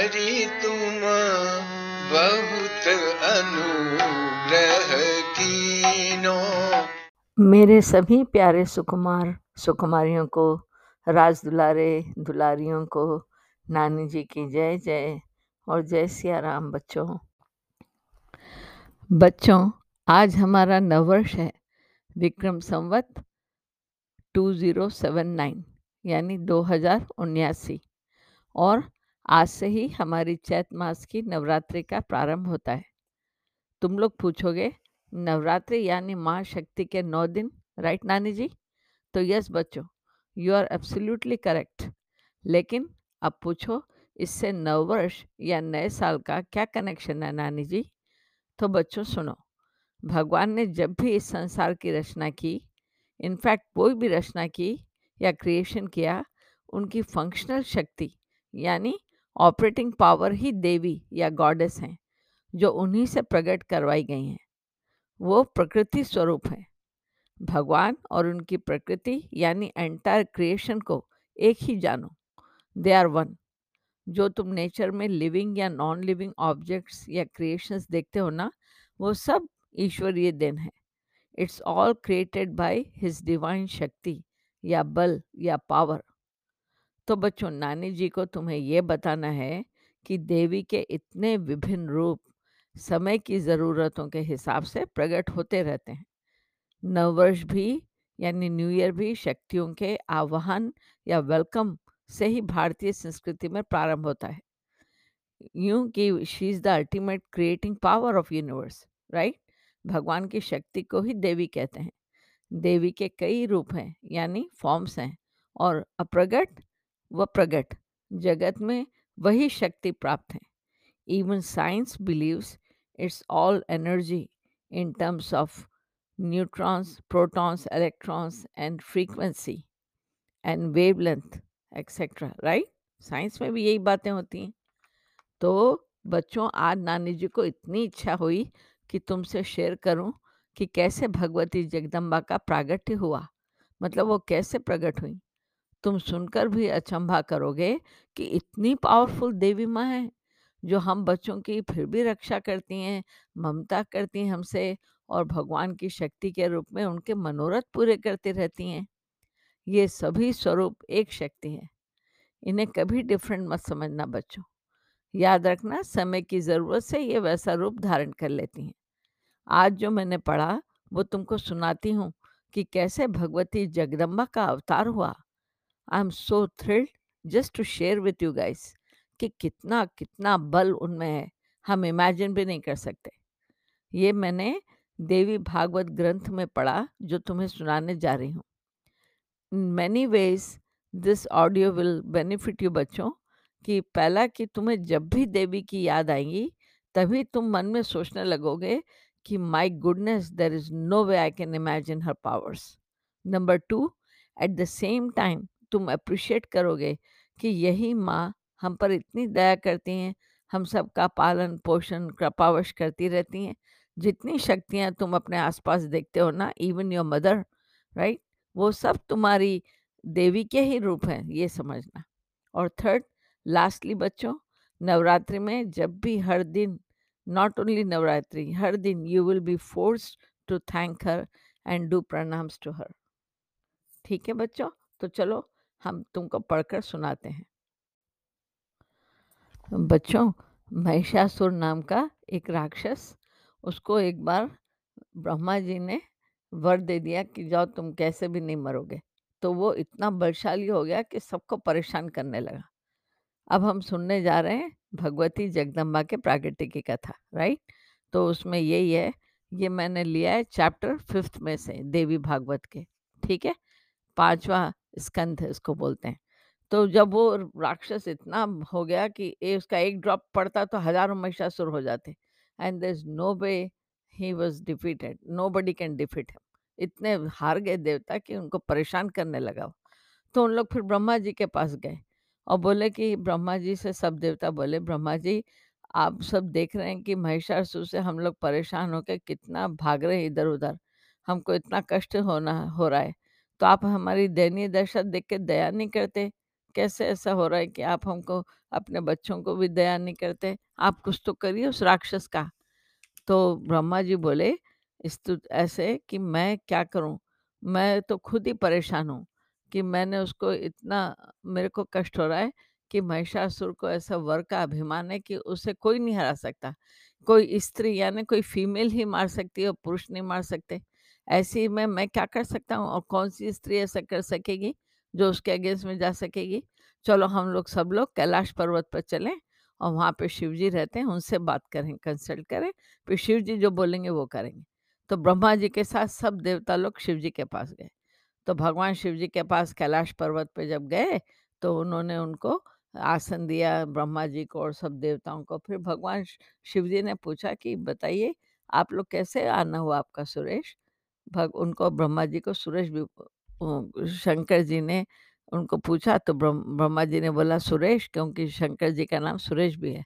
नारी तुम बहुत अनुग्रह कीनो। मेरे सभी प्यारे सुकुमार, सुकुमारियों को, राज दुलारे, दुलारियों को, नानी जी की जय जय और जय सिया राम बच्चों। बच्चों, आज हमारा नववर्ष है। विक्रम संवत 2079 यानी दो हज़ार उन्यासी। और आज से ही हमारी चैत मास की नवरात्रि का प्रारंभ होता है। तुम लोग पूछोगे, नवरात्रि यानी माँ शक्ति के नौ दिन, राइट नानी जी? तो यस बच्चों, यू आर एब्सोल्युटली करेक्ट। लेकिन अब पूछो, इससे नववर्ष या नए साल का क्या कनेक्शन है नानी जी? तो बच्चों सुनो, भगवान ने जब भी इस संसार की रचना की, इनफैक्ट कोई भी रचना की या क्रिएशन किया, उनकी फंक्शनल शक्ति यानी ऑपरेटिंग पावर ही देवी या गॉडेस हैं, जो उन्हीं से प्रकट करवाई गई हैं। वो प्रकृति स्वरूप है। भगवान और उनकी प्रकृति यानी एंटायर क्रिएशन को एक ही जानो। दे आर वन जो तुम नेचर में लिविंग या नॉन लिविंग ऑब्जेक्ट्स या क्रिएशंस देखते हो ना, वो सब ईश्वरीय देन है। It's all created by his divine शक्ति या बल या पावर तो बच्चों, नानी जी को तुम्हें ये बताना है कि देवी के इतने विभिन्न रूप समय की ज़रूरतों के हिसाब से प्रकट होते रहते हैं। नववर्ष भी यानी न्यू ईयर भी शक्तियों के आह्वान या वेलकम से ही भारतीय संस्कृति में प्रारंभ होता है। यूँ कि she is the ultimate creating power of universe right भगवान की शक्ति को ही देवी कहते हैं। देवी के कई रूप हैं, यानी फॉर्म्स हैं और अप्रगट व प्रगट। जगत में वही शक्ति प्राप्त है। Even science believes it's all energy in terms of neutrons protons electrons and frequency and wavelength etcetera right science में भी यही बातें होती हैं। तो बच्चों, आज नानी जी को इतनी इच्छा हुई कि तुमसे शेयर करूँ कि कैसे भगवती जगदम्बा का प्रागट्य हुआ। मतलब वो कैसे प्रकट हुई? तुम सुनकर भी अचंभा करोगे कि इतनी पावरफुल देवी माँ है, जो हम बच्चों की फिर भी रक्षा करती हैं, ममता करती हैं हमसे और भगवान की शक्ति के रूप में उनके मनोरथ पूरे करती रहती हैं। ये सभी स्वरूप एक शक्ति है। इन्हें कभी डिफरेंट मत समझना बच्चों। याद रखना, समय की ज़रूरत से ये वैसा रूप धारण कर लेती हैं। आज जो मैंने पढ़ा, वो तुमको सुनाती हूँ कि कैसे भगवती जगदम्बा का अवतार हुआ। I am so thrilled just to share with you guys कि कितना कितना बल उनमें है। हम इमेजिन भी नहीं कर सकते। ये मैंने देवी भागवत ग्रंथ में पढ़ा, जो तुम्हें सुनाने जा रही हूँ। Many ways this audio will benefit you बच्चों कि पहला कि तुम्हें जब भी देवी की याद आएगी, तभी तुम मन में सोचने लगोगे कि my goodness there is no way I can imagine her powers number two at the same time तुम अप्रिशिएट करोगे कि यही माँ हम पर इतनी दया करती हैं, हम सबका पालन पोषण कृपावश करती रहती हैं। जितनी शक्तियाँ तुम अपने आसपास देखते हो ना इवन योर मदर राइट वो सब तुम्हारी देवी के ही रूप हैं, ये समझना। और थर्ड लास्टली बच्चों, नवरात्रि में जब भी हर दिन नॉट ओनली नवरात्रि, हर दिन you will be force to thank her and do pranams to her ठीक है बच्चों? तो चलो हम तुमको पढ़कर सुनाते हैं। बच्चों, महिषासुर नाम का एक राक्षस, उसको एक बार ब्रह्मा जी ने वर दे दिया कि जाओ तुम कैसे भी नहीं मरोगे। तो वो इतना बलशाली हो गया कि सबको परेशान करने लगा। अब हम सुनने जा रहे हैं भगवती जगदम्बा के प्राकृतिक की कथा, राइट? तो उसमें यही है, ये मैंने लिया है चैप्टर फिफ्थ में से देवी भागवत के, ठीक है? पांचवा स्कंध इसको बोलते हैं। तो जब वो राक्षस इतना हो गया कि ए, उसका एक ड्रॉप पड़ता तो हज़ारों महिषासुर हो जाते। And there is no way he was defeated nobody can defeat him इतने हार गए देवता कि उनको परेशान करने लगा तो उन लोग फिर ब्रह्मा जी के पास गए और बोले कि ब्रह्मा जी से सब देवता बोले, ब्रह्मा जी, आप सब देख रहे हैं कि महिषासुर से हम लोग परेशान होकर कितना भाग रहे हैं इधर उधर हमको इतना कष्ट होना, हो रहा है। तो आप हमारी दयनीय दशा देख के दया नहीं करते कैसे ऐसा हो रहा है कि आप हमको, अपने बच्चों को भी दया नहीं करते? आप कुछ तो करिए उस राक्षस का। तो ब्रह्मा जी बोले, इस तो ऐसे कि मैं क्या करूँ मैं तो खुद ही परेशान हूँ कि मैंने उसको इतना, मेरे को कष्ट हो रहा है कि महिषासुर को ऐसा वर का अभिमान है कि उसे कोई नहीं हरा सकता कोई स्त्री यानी कोई फीमेल ही मार सकती है और पुरुष नहीं मार सकते ऐसी में, मैं क्या कर सकता हूँ और कौन सी स्त्री ऐसा कर सकेगी जो उसके अगेंस्ट में जा सकेगी? चलो हम लोग सब लोग कैलाश पर्वत पर चलें और वहाँ पे शिव जी रहते हैं, उनसे बात करें कंसल्ट करें, फिर शिव जी जो बोलेंगे वो करेंगे। तो ब्रह्मा जी के साथ सब देवता लोग शिव जी के पास गए। तो भगवान शिव जी के पास कैलाश पर्वत पे जब गए तो उन्होंने उनको आसन दिया ब्रह्मा जी को और सब देवताओं को। फिर भगवान शिव जी ने पूछा कि, बताइए, आप लोग कैसे आना हुआ आपका सुरेश? भग, उनको ब्रह्मा जी को सुरेश भी शंकर जी ने उनको पूछा तो ब्रह्मा जी ने बोला, सुरेश? क्योंकि शंकर जी का नाम सुरेश भी है।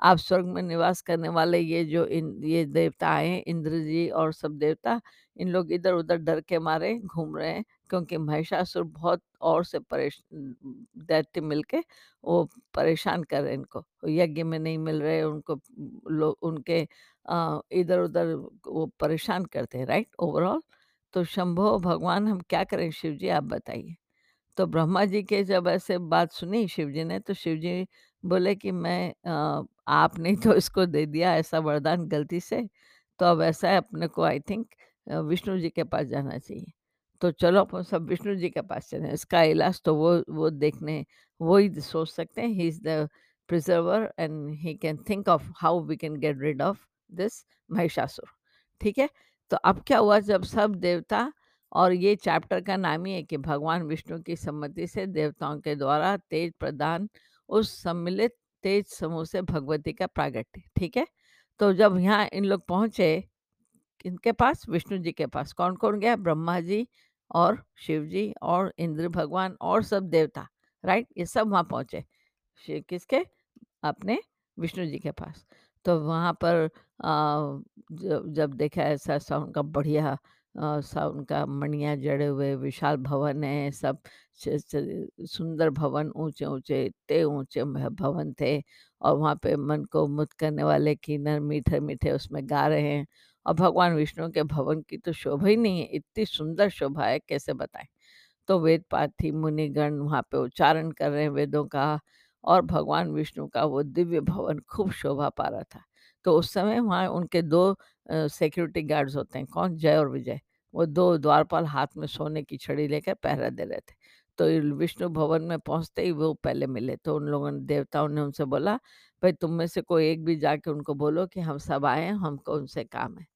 आप स्वर्ग में निवास करने वाले ये जो इन ये देवता आए इंद्र जी और सब देवता इन लोग इधर उधर डर के मारे घूम रहे हैं क्योंकि महिषासुर बहुत और से परेश दैत्य मिलके वो परेशान कर रहे हैं इनको। यज्ञ में नहीं मिल रहे उनको लोग उनके अ, इधर-उधर वो परेशान करते हैं राइट? ओवरऑल तो शंभो भगवान हम क्या करें? शिव जी आप बताइए? तो ब्रह्मा जी के जब ऐसे बात सुनी शिव जी ने तो शिव जी बोले कि मैं आपने तो इसको दे दिया ऐसा वरदान गलती से, तो अब ऐसा है अपने को आई थिंक विष्णु जी के पास जाना चाहिए। तो चलो अपन सब विष्णु जी के पास चले इसका इलाज तो वो वो देखने वो ही सोच सकते हैं, he is the preserver and he can think of how we can get rid of this Mahishasura. ठीक है? तो अब क्या हुआ जब सब देवता और ये चैप्टर का नाम ही है कि भगवान विष्णु की सम्मति से देवताओं के द्वारा तेज प्रदान उस सम्मिलित तेज समूह से भगवती का प्रागट्य, ठीक है? तो जब यहाँ इन लोग पहुँचे, इनके पास, विष्णु जी के पास कौन कौन गया? ब्रह्मा जी और शिव जी और इंद्र भगवान और सब देवता, राइट? ये सब वहाँ पहुँचे। शि- किसके? अपने विष्णु जी के पास। तो वहाँ पर जब जब देखा ऐसा ऐसा उनका बढ़िया अ, सा उनका मणिया जड़े हुए विशाल भवन है, सब सुंदर भवन ऊँचे-ऊँचे, इतने ऊँचे भवन थे और वहाँ पे मन को मुग्ध करने वाले किन्नर मीठे-मीठे उसमें गा रहे हैं और भगवान विष्णु के भवन की तो शोभा ही नहीं है, इतनी सुंदर शोभा है, कैसे बताएँ? तो वेद पाठी मुनिगण वहाँ पे उच्चारण कर रहे हैं वेदों का और भगवान विष्णु का वो दिव्य भवन खूब शोभा पा रहा था। तो उस समय वहाँ उनके दो सिक्योरिटी गार्ड्स होते हैं, कौन? जय और विजय। वो दो द्वारपाल हाथ में सोने की छड़ी लेकर पहरा दे रहे थे। तो विष्णु भवन में पहुँचते ही वो पहले मिले, तो उन लोगों ने देवताओं ने उनसे बोला, भाई तुम में से कोई एक भी जाके उनको बोलो कि हम सब आए हमको उनसे काम है।"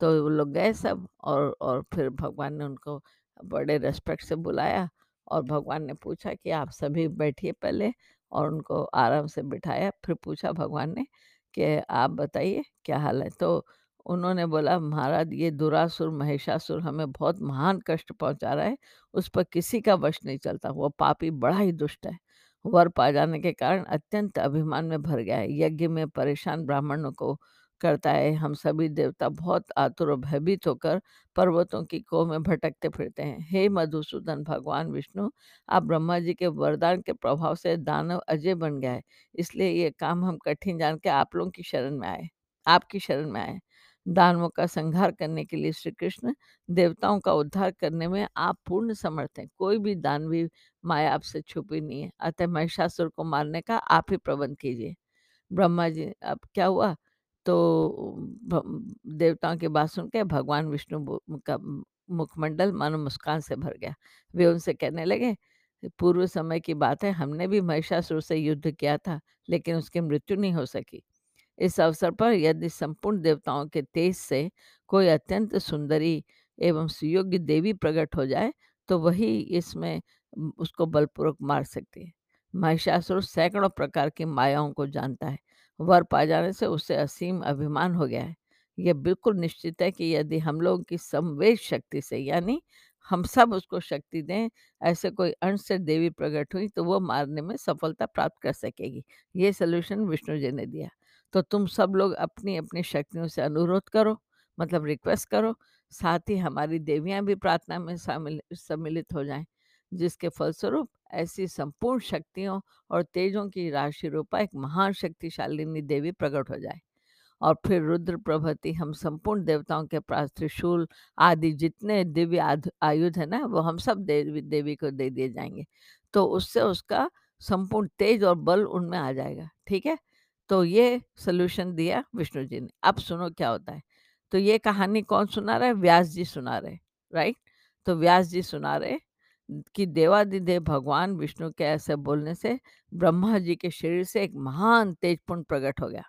तो वो लोग गए सब और और फिर भगवान ने उनको बड़े रेस्पेक्ट से बुलाया और भगवान ने पूछा कि आप सभी बैठिए पहले और उनको आराम से बिठाया फिर पूछा भगवान ने कि आप बताइए, क्या हाल है? तो उन्होंने बोला, महाराज, ये दुरासुर, महिषासुर हमें बहुत महान कष्ट पहुँचा रहा है, उस पर किसी का वश नहीं चलता, वो पापी बड़ा ही दुष्ट है। वर पा जाने के कारण अत्यंत अभिमान में भर गया है। यज्ञ में परेशान ब्राह्मणों को करता है, हम सभी देवता बहुत आतुर और भयभीत होकर पर्वतों की कोह में भटकते फिरते हैं। हे मधुसूदन, भगवान विष्णु, आप ब्रह्मा जी के वरदान के प्रभाव से दानव अजय बन गया है। इसलिए ये काम हम कठिन जान के आप लोगों की शरण में आए, आपकी शरण में आए। दानवों का संहार करने के लिए श्री कृष्ण देवताओं का उद्धार करने में आप पूर्ण समर्थ हैं। कोई भी दानवी माया आपसे छुपी नहीं है। अतः महिषासुर को मारने का आप ही प्रबंध कीजिए। ब्रह्मा जी, अब क्या हुआ? तो देवताओं की बात सुन के भगवान विष्णु का मुखमंडल मानो मुस्कान से भर गया। वे उनसे कहने लगे, पूर्व समय की बात है हमने भी महिषासुर से युद्ध किया था, लेकिन उसकी मृत्यु नहीं हो सकी। इस अवसर पर यदि संपूर्ण देवताओं के तेज से कोई अत्यंत सुंदरी एवं सुयोग्य देवी प्रकट हो जाए, तो वही इसमें उसको बलपूर्वक मार सकती है। महिषासुर सैकड़ों प्रकार की मायाओं को जानता है। वर पा जाने से उसे असीम अभिमान हो गया है। यह बिल्कुल निश्चित है कि यदि हम लोगों की संवेद शक्ति से यानी हम सब उसको शक्ति दें, ऐसे कोई अंश से देवी प्रकट हुई तो वो मारने में सफलता प्राप्त कर सकेगी। ये सॉल्यूशन विष्णु जी ने दिया। तो तुम सब लोग अपनी-अपनी शक्तियों से अनुरोध करो, मतलब रिक्वेस्ट करो, साथ ही हमारी देवियाँ भी प्रार्थना में शामिल सम्मिलित हो जाएँ, जिसके फलस्वरूप ऐसी संपूर्ण शक्तियों और तेजों की राशि रूपा एक महान शक्तिशालिनी देवी प्रकट हो जाए। और फिर रुद्र प्रभृति हम संपूर्ण देवताओं के पास, त्रिशूल आदि जितने दिव्य आयुध है ना, वो हम सब देवी देवी को दे दिए जाएँगे। तो उससे उसका संपूर्ण तेज और बल उनमें आ जाएगा, ठीक है? तो ये सोल्यूशन दिया विष्णु जी ने। अब सुनो क्या होता है। तो ये कहानी कौन सुना रहा व्यास जी सुना रहे, राइट? तो व्यास जी सुना रहे कि देवादिदेव भगवान विष्णु के ऐसे बोलने से ब्रह्मा जी के शरीर से एक महान तेजपुंज प्रकट हो गया।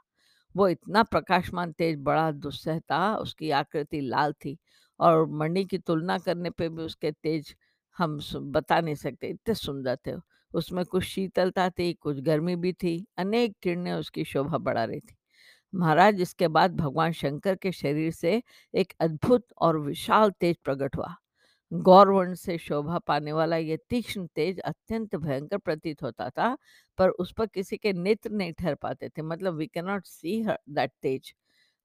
वो इतना प्रकाशमान तेज, बड़ा दुस्सह था, उसकी आकृति लाल थी और मणि की तुलना करने पे भी उसके तेज हम बता नहीं सकते, इतने सुंदर थे। उसमें कुछ शीतलता थी, कुछ गर्मी भी थी, अनेक किरणें उसकी शोभा बढ़ा रही थी। महाराज, इसके बाद भगवान शंकर के शरीर से एक अद्भुत और विशाल तेज प्रकट हुआ। गौरवर्ण से शोभा पाने वाला ये तीक्ष्ण तेज अत्यंत भयंकर प्रतीत होता था, पर उस पर किसी के नेत्र नहीं ठहर पाते थे। मतलब we can not see that तेज।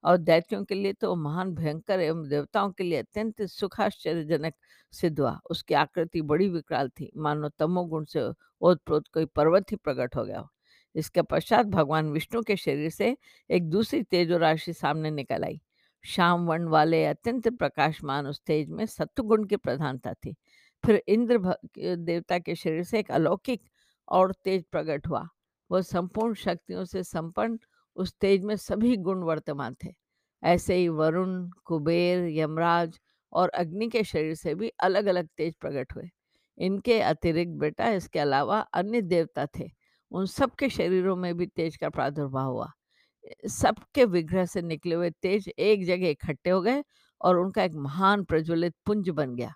और दैत्यों के लिए तो महान, भयंकर एवं देवताओं के लिए अत्यंत सुखाश्चर्यजनक सिद्ध हुआ। उसकी आकृति बड़ी विकराल थी। मानो तमोगुण से ओतप्रोत कोई पर्वत ही प्रकट हो गया हो। इसके पश्चात भगवान विष्णु के शरीर से एक दूसरी तेजो राशि सामने निकल आई। श्याम वर्ण वाले अत्यंत प्रकाशमान उस तेज में सत्वगुण की प्रधानता थी। फिर इंद्र देवता के शरीर से एक अलौकिक और तेज प्रकट हुआ। वह संपूर्ण शक्तियों से संपन्न उस तेज में सभी गुण वर्तमान थे। ऐसे ही वरुण, कुबेर, यमराज और अग्नि के शरीर से भी अलग अलग तेज प्रकट हुए। इनके अतिरिक्त बेटा इसके अलावा अन्य देवता थे। उन सबके शरीरों में भी तेज का प्रादुर्भाव हुआ। सबके विग्रह से निकले हुए तेज एक जगह इकट्ठे हो गए और उनका एक महान प्रज्वलित पुंज बन गया।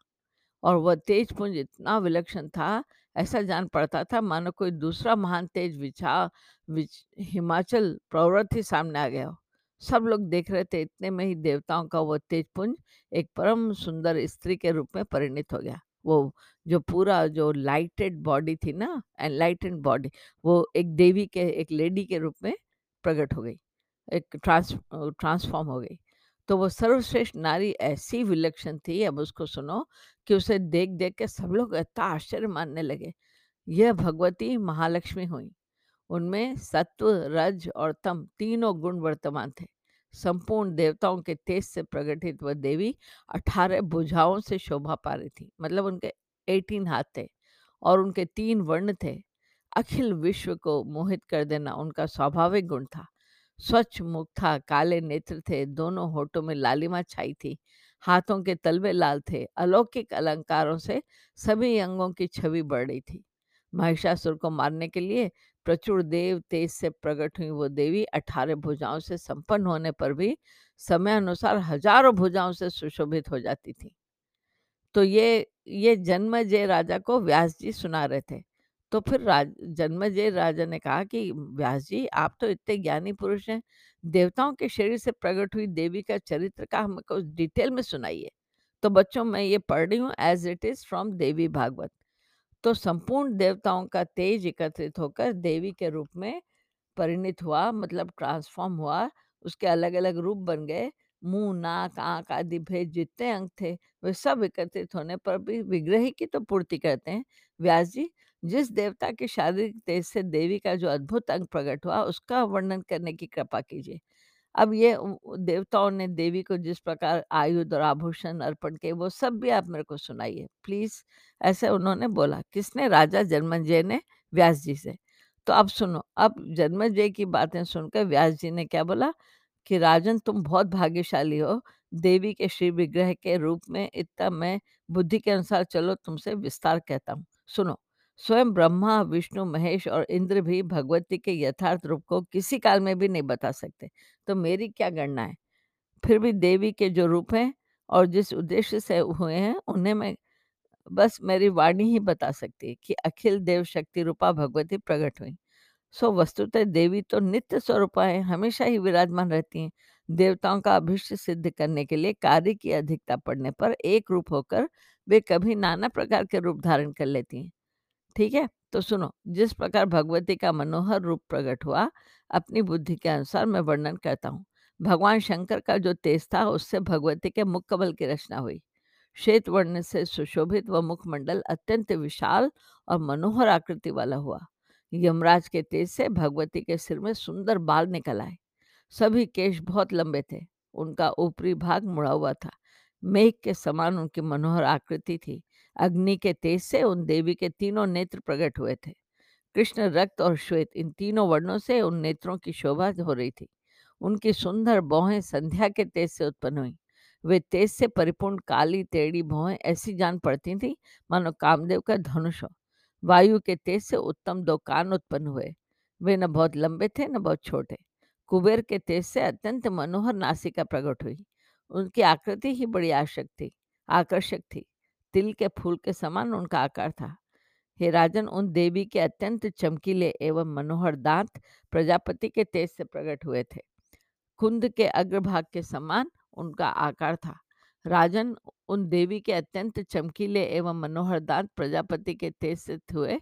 और वह तेज पुंज इतना विलक्षण था, ऐसा जान पड़ता था, मानो कोई दूसरा महान तेज विछा विच, हिमाचल प्रवृत्ति ही सामने आ गया हो। सब लोग देख रहे थे, इतने में ही देवताओं का वह तेज पुंज एक परम सुंदर स्त्री के रूप में परिणित हो गया। वो, जो पूरा जो लाइटेड बॉडी थी ना एनलाइटेड बॉडी वो एक देवी के, एक लेडी के रूप में प्रकट हो गई। एक ट्रांस ट्रांसफॉर्म हो गई। तो वो सर्वश्रेष्ठ नारी ऐसी विलक्षण थी, अब उसको सुनो, कि उसे देख देख के सब लोग इतना आश्चर्य मानने लगे। यह भगवती महालक्ष्मी हुई। उनमें सत्व, रज और तम तीनों गुण वर्तमान थे। संपूर्ण देवताओं के तेज से प्रकटित वह देवी अठारह भुजाओं से शोभा पा रही थी। मतलब उनके एटीन हाथ थे और उनके तीन वर्ण थे। अखिल विश्व को मोहित कर देना उनका स्वाभाविक गुण था। स्वच्छ मुख था, काले नेत्र थे, दोनों होठों में लालिमा छाई थी, हाथों के तलवे लाल थे, अलौकिक अलंकारों से सभी अंगों की छवि बढ़ रही थी। महिषासुर को मारने के लिए प्रचुर देव तेज से प्रकट हुई वो देवी अठारह भुजाओं से संपन्न होने पर भी समय अनुसार हज़ारों भुजाओं से सुशोभित हो जाती थी। तो ये ये जन्म जय राजा को व्यास जी सुना रहे थे। तो फिर राज, जन्मजय राजा ने कहा कि, व्यास जी, आप तो इतने ज्ञानी पुरुष हैं, देवताओं के शरीर से प्रकट हुई देवी का चरित्र का हमको डिटेल में सुनाइए। तो बच्चों, मैं ये पढ़ रही हूँ as it is from Devi Bhagavata. तो संपूर्ण देवताओं का तेज एकत्रित होकर देवी के रूप में परिणित हुआ मतलब ट्रांसफॉर्म हुआ, उसके अलग अलग रूप बन गए। मुँह, नाक, आँख आदि भेद जितने अंग थे, वे सब एकत्रित होने पर भी विग्रह की तो पूर्ति करते हैं। व्यास जी जिस देवता के शारीरिक तेज से देवी का जो अद्भुत अंग प्रकट हुआ, उसका वर्णन करने की कृपा कीजिए। अब ये देवताओं ने देवी को जिस प्रकार आयुध और आभूषण अर्पण किए, वो सब भी आप मेरे को सुनाइए। प्लीज़, ऐसे उन्होंने बोला, किसने? राजा जन्मंजय ने, व्यास जी से। तो अब सुनो, अब जन्मजय की बातें सुनकर व्यास जी ने क्या बोला, कि राजन, तुम बहुत भाग्यशाली हो। देवी के श्री विग्रह के रूप में, इतना मैं बुद्धि के अनुसार चलो, तुमसे विस्तार कहता हूँ। सुनो स्वयं ब्रह्मा, विष्णु, महेश और इंद्र भी भगवती के यथार्थ रूप को किसी काल में भी नहीं बता सकते। तो मेरी क्या गणना है? फिर भी देवी के जो रूप हैं और जिस उद्देश्य से हुए हैं, उन्हें मैं बस मेरी वाणी ही बता सकती है कि अखिल देव शक्ति रूपा भगवती प्रकट हुई। सो वस्तुतः देवी तो नित्य स्वरूपा है, हमेशा ही विराजमान रहती हैं। देवताओं का अभिष्ट सिद्ध करने के लिए कार्य की अधिकता पड़ने पर एक रूप होकर वे कभी नाना प्रकार के रूप धारण कर लेती हैं। ठीक है? तो सुनो, जिस प्रकार भगवती का मनोहर रूप प्रकट हुआ, अपनी बुद्धि के अनुसार मैं वर्णन करता हूँ। भगवान शंकर का जो तेज था, उससे भगवती के मुख कमल की रचना हुई। श्वेत वर्ण से सुशोभित व मुखमंडल अत्यंत विशाल और मनोहर आकृति वाला हुआ। यमराज के तेज से भगवती के सिर में सुंदर बाल निकल आए। सभी केश बहुत लंबे थे, उनका ऊपरी भाग मुड़ा हुआ था। मेघ के समान उनकी मनोहर आकृति थी। अग्नि के तेज से उन देवी के तीनों नेत्र प्रकट हुए थे। कृष्ण रक्त और श्वेत, इन तीनों वर्णों से उन नेत्रों की शोभा हो रही थी। उनकी सुंदर भौहें संध्या के तेज से उत्पन्न हुई। वे तेज से परिपूर्ण काली, टेढ़ी भौहें ऐसी जान पड़ती थी, मानो कामदेव का धनुष हो। वायु के तेज से उत्तम दो कान उत्पन्न हुए। वे न बहुत लंबे थे, न बहुत छोटे। कुबेर के तेज से अत्यंत मनोहर नासिका प्रकट हुई। उनकी आकृति ही बड़ी आशक थी, आकर्षक थी। तिल के फूल के समान उनका आकार था। हे राजन उन देवी के अत्यंत चमकीले एवं मनोहर दांत प्रजापति के तेज से प्रकट हुए थे। कुंद के अग्रभाग के समान उनका आकार था। राजन उन देवी के अत्यंत चमकीले एवं मनोहर दांत प्रजापति के तेज से हुए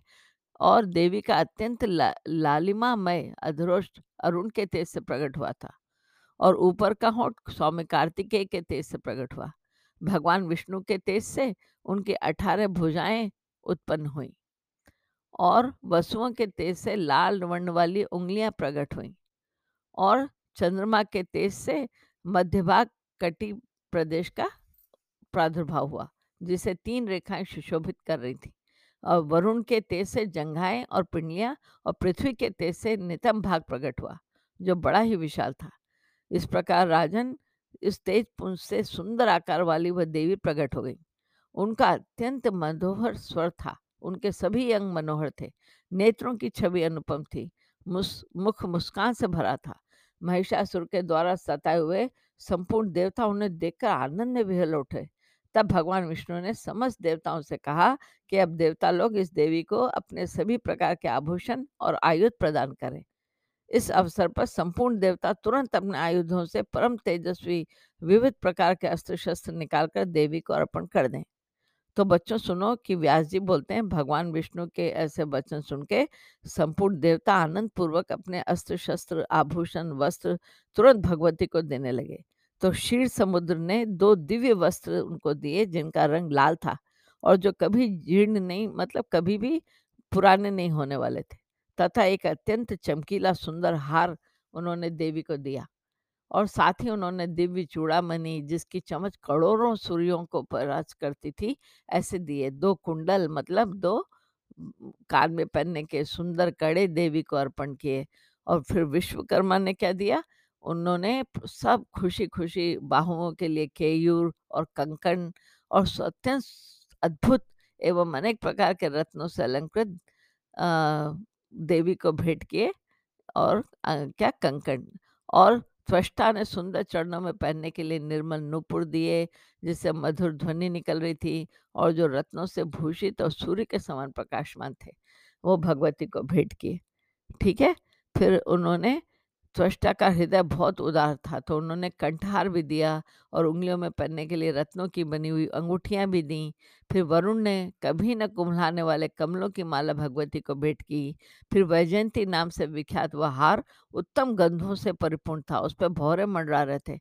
और देवी का अत्यंत ला, लालिमामय अधरोष्ट अरुण के तेज से प्रकट हुआ था और ऊपर का होठ स्वामी कार्तिकेय के तेज से प्रकट हुआ। भगवान विष्णु के तेज से उनकी अठारह भुजाएँ उत्पन्न हुई और वसुओं के तेज से लाल वर्ण वाली उंगलियाँ प्रकट हुई और चंद्रमा के तेज से मध्य भाग कटी प्रदेश का प्रादुर्भाव हुआ, जिसे तीन रेखाएँ सुशोभित कर रही थी। और वरुण के तेज से जंघाएँ और पिंडलियाँ और पृथ्वी के तेज से नितम भाग प्रकट हुआ, जो बड़ा ही विशाल था। इस प्रकार राजन तेज पुंज से सुंदर आकार वाली वह देवी प्रकट हो गई। उनका अत्यंत मनोहर स्वर था। उनके सभी अंग मनोहर थे। नेत्रों की छवि अनुपम थी। मुस, मुख मुस्कान से भरा था। महिषासुर के द्वारा सताए हुए संपूर्ण देवता उन्हें देखकर आनंद में विहल उठे। तब भगवान विष्णु ने समस्त देवताओं से कहा कि अब देवता लोग इस देवी को अपने सभी प्रकार के आभूषण और आयुध प्रदान करें। इस अवसर पर संपूर्ण देवता तुरंत अपने आयुधों से परम तेजस्वी विविध प्रकार के अस्त्र शस्त्र निकालकर देवी को अर्पण कर दें। तो बच्चों, सुनो कि व्यास जी बोलते हैं, भगवान विष्णु के ऐसे वचन सुन के संपूर्ण देवता आनंद पूर्वक अपने अस्त्र शस्त्र आभूषण, वस्त्र तुरंत भगवती को देने लगे। तो क्षीर समुद्र ने दो दिव्य वस्त्र उनको दिए, जिनका रंग लाल था और जो कभी जीर्ण नहीं मतलब कभी भी पुराने नहीं होने वाले थे। तथा एक अत्यंत चमकीला, सुंदर हार उन्होंने देवी को दिया और साथ ही उन्होंने दिव्य चूड़ामणि जिसकी चमक करोड़ों सूर्यों को पराज करती थी, ऐसे दिए। दो कुंडल मतलब दो कान में पहनने के सुंदर कड़े देवी को अर्पण किए और फिर विश्वकर्मा ने क्या दिया? उन्होंने सब खुशी खुशी बाहुओं के लिए केयूर और कंकण और अत्यंत अद्भुत एवं अनेक प्रकार के रत्नों से अलंकृत देवी को भेंट किए और क्या कंकण और त्वष्टा ने सुंदर चरणों में पहनने के लिए निर्मल नुपुर दिए, जिससे मधुर ध्वनि निकल रही थी और जो रत्नों से भूषित और सूर्य के समान प्रकाशमान थे, वो भगवती को भेंट किए। ठीक है? फिर उन्होंने त्वष्टा का हृदय बहुत उदार था तो उन्होंने कंठहार भी दिया और उंगलियों में पहनने के लिए रत्नों की बनी हुई अंगूठियाँ भी दी। फिर वरुण ने कभी न कुम्हलाने वाले कमलों की माला भगवती को भेंट की। फिर वैजयंती नाम से विख्यात वह हार उत्तम गंधों से परिपूर्ण था, उस पर भौरे मंडरा रहे थे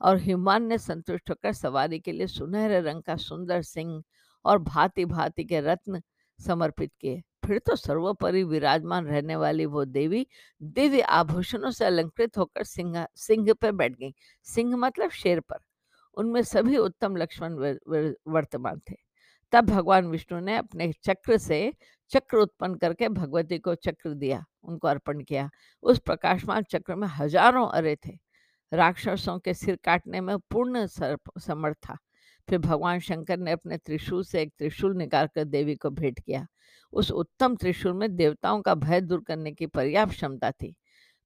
और हिमान ने संतुष्ट होकर सवारी के लिए सुनहरे रंग का सुंदर सिंह और भांति भांति के रत्न समर्पित किए। फिर तो सर्वोपरि विराजमान रहने वाली वो देवी दिव्य आभूषणों से अलंकृत होकर सिंह सिंह पर बैठ गई। सिंह मतलब शेर पर। उनमें सभी उत्तम लक्ष्मण वर्तमान थे। तब भगवान विष्णु ने अपने चक्र से चक्र उत्पन्न करके भगवती को चक्र दिया, उनको अर्पण किया। उस प्रकाशमान चक्र में हज़ारों अरे थे। राक्षसों के सिर काटने में पूर्ण समर्थ था। फिर भगवान शंकर ने अपने त्रिशूल से एक त्रिशूल निकालकर देवी को भेंट किया। उस उत्तम त्रिशूल में देवताओं का भय दूर करने की पर्याप्त क्षमता थी।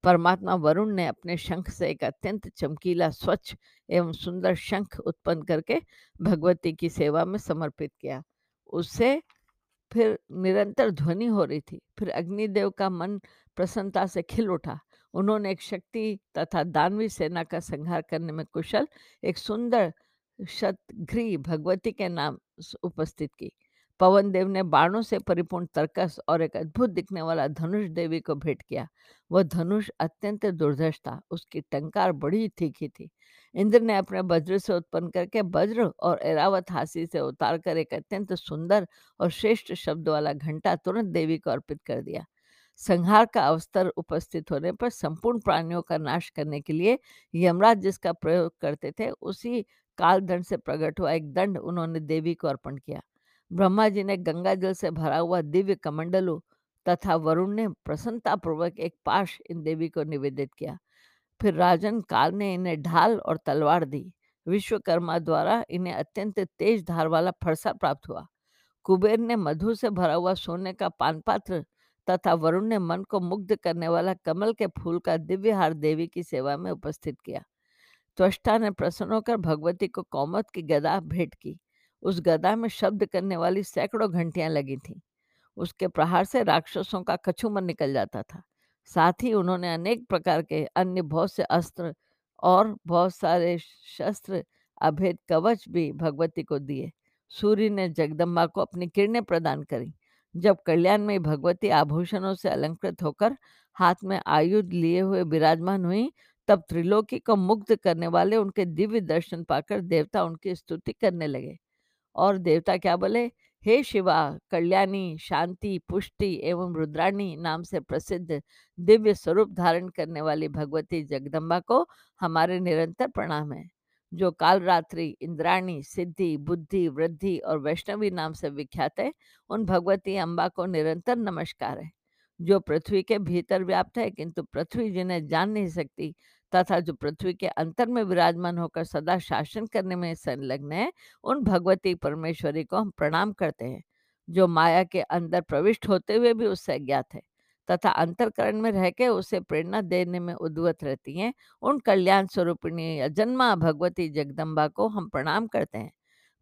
परमात्मा वरुण ने अपने शंख से एक अत्यंत चमकीला, स्वच्छ एवं सुंदर शंख उत्पन्न करके भगवती की सेवा में समर्पित किया। उससे फिर निरंतर ध्वनि हो रही थी। फिर अग्निदेव का मन प्रसन्नता से खिल उठा। उन्होंने एक शक्ति तथा दानवी सेना का संहार करने में कुशल, एक सुंदर शतघ्री भगवती के नाम उपस्थित की। पवन देव ने बाणों से परिपूर्ण तर्कस और एक अद्भुत दिखने वाला धनुष देवी को भेंट किया। वह धनुष अत्यंत दुर्धर्ष था। उसकी टंकार बड़ी तीखी थी। इंद्र ने अपने वज्र से उत्पन्न करके वज्र और एरावत हासी से उतार कर एक अत्यंत सुंदर और श्रेष्ठ शब्द वाला घंटा तुरंत देवी को अर्पित कर दिया। संहार का अवसर उपस्थित होने पर संपूर्ण प्राणियों का नाश करने के लिए यमराज जिसका प्रयोग करते थे, उसी काल दंड से प्रकट हुआ, एक दंड उन्होंने देवी को अर्पण किया। ब्रह्मा जी ने गंगा जल से भरा हुआ दिव्य कमंडलू तथा वरुण ने प्रसन्नता पूर्वक एक पाश इन देवी को निवेदित किया। फिर राजन काल ने इन्हें ढाल और तलवार दी। विश्वकर्मा द्वारा इन्हें अत्यंत तेज धार वाला फरसा प्राप्त हुआ। कुबेर ने मधु से भरा हुआ सोने का पान पात्र तथा वरुण ने मन को मुग्ध करने वाला कमल के फूल का दिव्य हार देवी की सेवा में उपस्थित किया। त्वष्टा ने प्रसन्न होकर भगवती को कौमत की गदा भेंट की। उस गदा में शब्द करने वाली सैकड़ों घंटियाँ लगी थीं। उसके प्रहार से राक्षसों का कछुमन निकल जाता था। साथ ही उन्होंने अनेक प्रकार के अन्य बहुत से अस्त्र और बहुत सारे शस्त्र, अभेद कवच भी भगवती को दिए। सूर्य ने जगदम्बा को अपनी किरणें प्रदान करी। जब कल्याण में भगवती आभूषणों से अलंकृत होकर हाथ में आयुध लिए हुए विराजमान हुई तब त्रिलोकी को मुग्ध करने वाले उनके दिव्य दर्शन पाकर देवता उनकी स्तुति करने लगे। और देवता क्या बोले? हे शिवा, कल्याणी, शांति, पुष्टि एवं रुद्राणी नाम से प्रसिद्ध दिव्य स्वरूप धारण करने वाली भगवती जगदम्बा को हमारे निरंतर प्रणाम है, जो काल रात्रि इंद्राणी, सिद्धि, बुद्धि, वृद्धि और वैष्णवी नाम से विख्यात है, उन भगवती अम्बा को निरंतर नमस्कार है। जो पृथ्वी के भीतर व्याप्त है, किंतु पृथ्वी जिन्हें जान नहीं सकती तथा जो पृथ्वी के अंतर में विराजमान होकर सदा शासन करने में संलग्न है, उन भगवती परमेश्वरी को हम प्रणाम करते हैं, जो माया के अंदर प्रविष्ट होते हुए भी उससे अज्ञात है तथा अंतरकरण में रह के उसे प्रेरणा देने में उद्वत रहती हैं, उन कल्याण स्वरूपिणी अजन्मा भगवती जगदम्बा को हम प्रणाम करते हैं।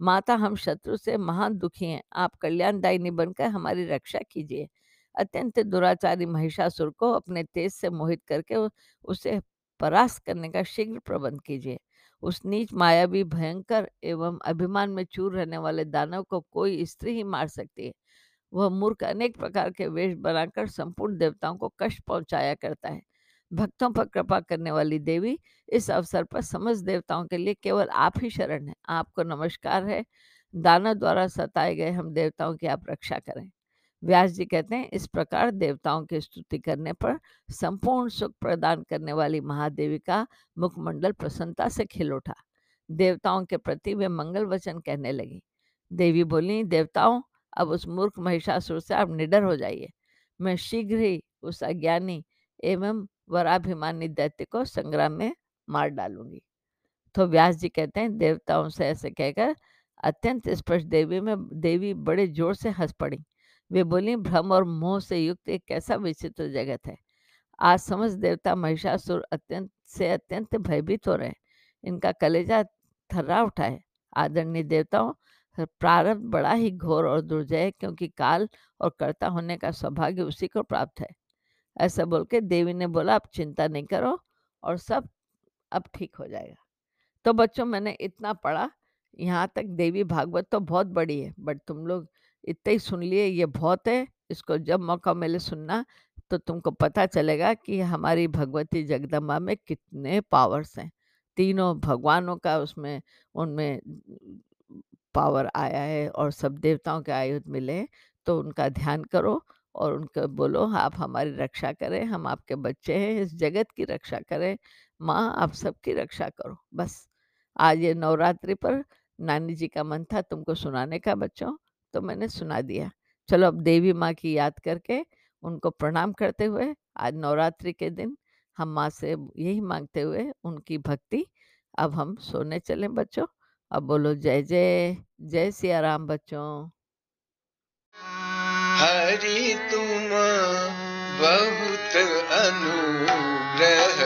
माता, हम शत्रु से महान दुखी हैं, आप कल्याणदायिनी बनकर हमारी रक्षा कीजिए। अत्यंत दुराचारी महिषासुर को अपने तेज से मोहित करके उसे परास्त करने का शीघ्र प्रबंध कीजिए। उस नीच मायावी, भयंकर एवं अभिमान में चूर रहने वाले दानव को कोई स्त्री ही मार सकती है। वह मूर्ख अनेक प्रकार के वेश बनाकर संपूर्ण देवताओं को कष्ट पहुँचाया करता है। भक्तों पर कृपा करने वाली देवी इस अवसर पर समस्त देवताओं के लिए केवल आप ही शरण है। आपको नमस्कार है। दानव द्वारा सताए गए हम देवताओं की आप रक्षा करें। व्यास जी कहते हैं, इस प्रकार देवताओं की स्तुति करने पर संपूर्ण सुख प्रदान करने वाली महादेवी का मुखमंडल प्रसन्नता से खिल उठा। देवताओं के प्रति वे मंगल वचन कहने लगी। देवी बोली, देवताओं, अब उस मूर्ख महिषासुर से आप निडर हो जाइए। मैं शीघ्र ही उस अज्ञानी एवं वराभिमानी दैत्य को संग्राम में मार डालूँगी। तो व्यास जी कहते हैं, देवताओं से ऐसे कहकर अत्यंत स्पष्ट देवी में, देवी बड़े ज़ोर से हंस पड़ी। वे बोली, भ्रम और मोह से युक्त एक कैसा विचित्र जगत है। आज समझ देवता महिषासुर अत्यंत, से अत्यंत भयभीत हो रहे इनका कलेजा थर्रा उठा है। आदरणीय देवताओं प्रारब्ध बड़ा ही घोर और दुर्जय है, क्योंकि काल और कर्ता होने का सौभाग्य उसी को प्राप्त है। ऐसा बोल के देवी ने बोला आप चिंता नहीं करो और सब, अब ठीक हो जाएगा। तो बच्चों, मैंने इतना पढ़ा, यहाँ तक देवी भागवत तो बहुत बड़ी है, बट तुम लोग इतना ही सुन लिए, ये बहुत है, इसको जब मौका मिले सुनना तो तुमको पता चलेगा कि हमारी भगवती जगदम्बा में कितने पावर्स हैं। तीनों भगवानों का उसमें, उनमें पावर आया है और सब देवताओं के आयुध मिले तो उनका ध्यान करो और उनको बोलो, आप हमारी रक्षा करें, हम आपके बच्चे हैं, इस जगत की रक्षा करें, माँ, आप सबकी रक्षा करो। बस, आज ये नवरात्रि पर नानी जी का मन था तुमको सुनाने का बच्चों। तो मैंने सुना दिया। चलो अब देवी माँ की याद करके उनको प्रणाम करते हुए, आज नवरात्रि के दिन हम माँ से यही मांगते हुए उनकी भक्ति अब हम सोने चले बच्चों। अब बोलो जय जय जय सिया राम बच्चों। हरि तुम बहुत अनुग्रह